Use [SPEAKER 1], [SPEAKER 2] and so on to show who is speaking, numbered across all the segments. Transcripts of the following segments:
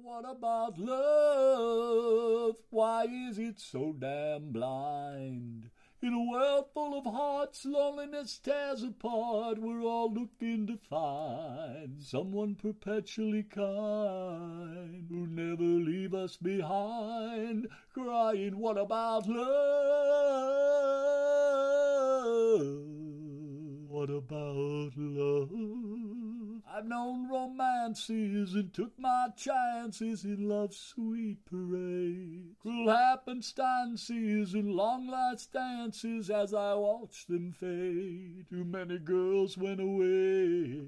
[SPEAKER 1] What about love? Why is it so damn blind? In a world full of hearts, loneliness tears apart. We're all looking to find someone perpetually kind who never leave us behind. Crying, what about love? Romances and took my chances in love's sweet parade. Cruel happenstances and long last dances as I watched them fade. Too many girls went away,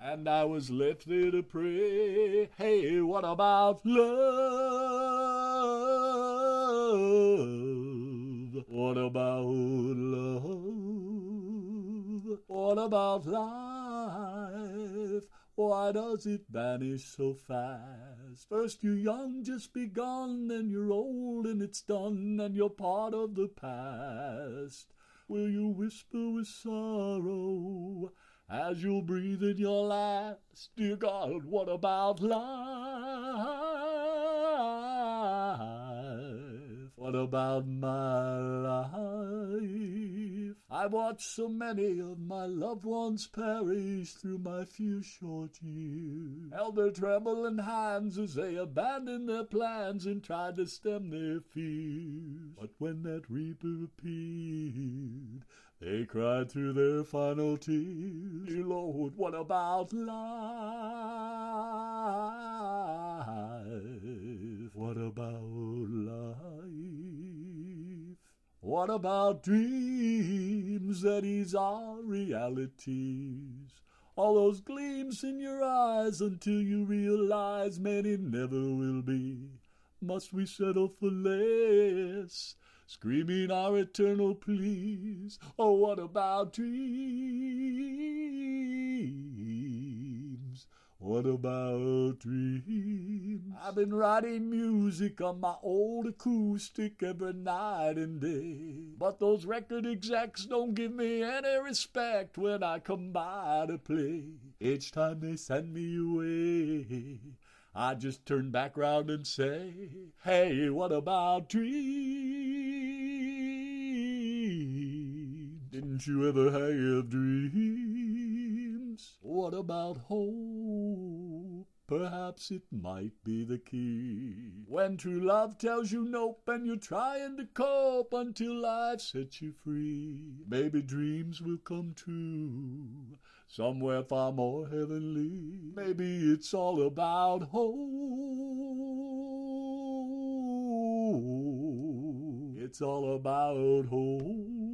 [SPEAKER 1] and I was left there to pray. Hey, what about love? What about love? What about life? Why does it vanish so fast? First you're young, just begun, then you're old and it's done, and you're part of the past. Will you whisper with sorrow as you'll breathe in your last? Dear God, what about life? What about my life? I've watched so many of my loved ones perish through my few short years. Held their trembling hands as they abandoned their plans and tried to stem their fears. But when that reaper appeared, they cried through their final tears. Dear Lord, what about life? What about life? What about dreams that is our realities? All those gleams in your eyes until you realize, man, it never will be. Must we settle for less? Screaming our eternal pleas. Oh, what about dreams? What about dreams? I've been writing music on my old acoustic every night and day. But those record execs don't give me any respect when I come by to play. Each time they send me away, I just turn back round and say, Hey, what about dreams? Didn't you ever have dreams? What about hope? Perhaps it might be the key. When true love tells you nope and you're trying to cope until life sets you free. Maybe dreams will come true somewhere far more heavenly. Maybe it's all about hope. It's all about hope.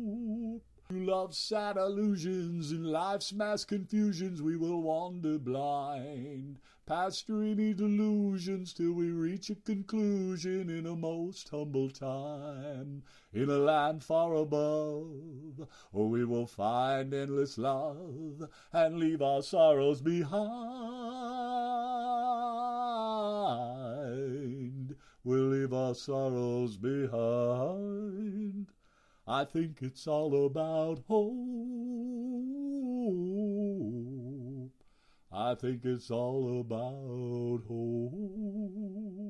[SPEAKER 1] Love's sad illusions and life's mass confusions, we will wander blind, past dreamy delusions till we reach a conclusion in a most humble time, in a land far above. Oh, we will find endless love and leave our sorrows behind. We'll leave our sorrows behind. I think it's all about hope. I think it's all about hope.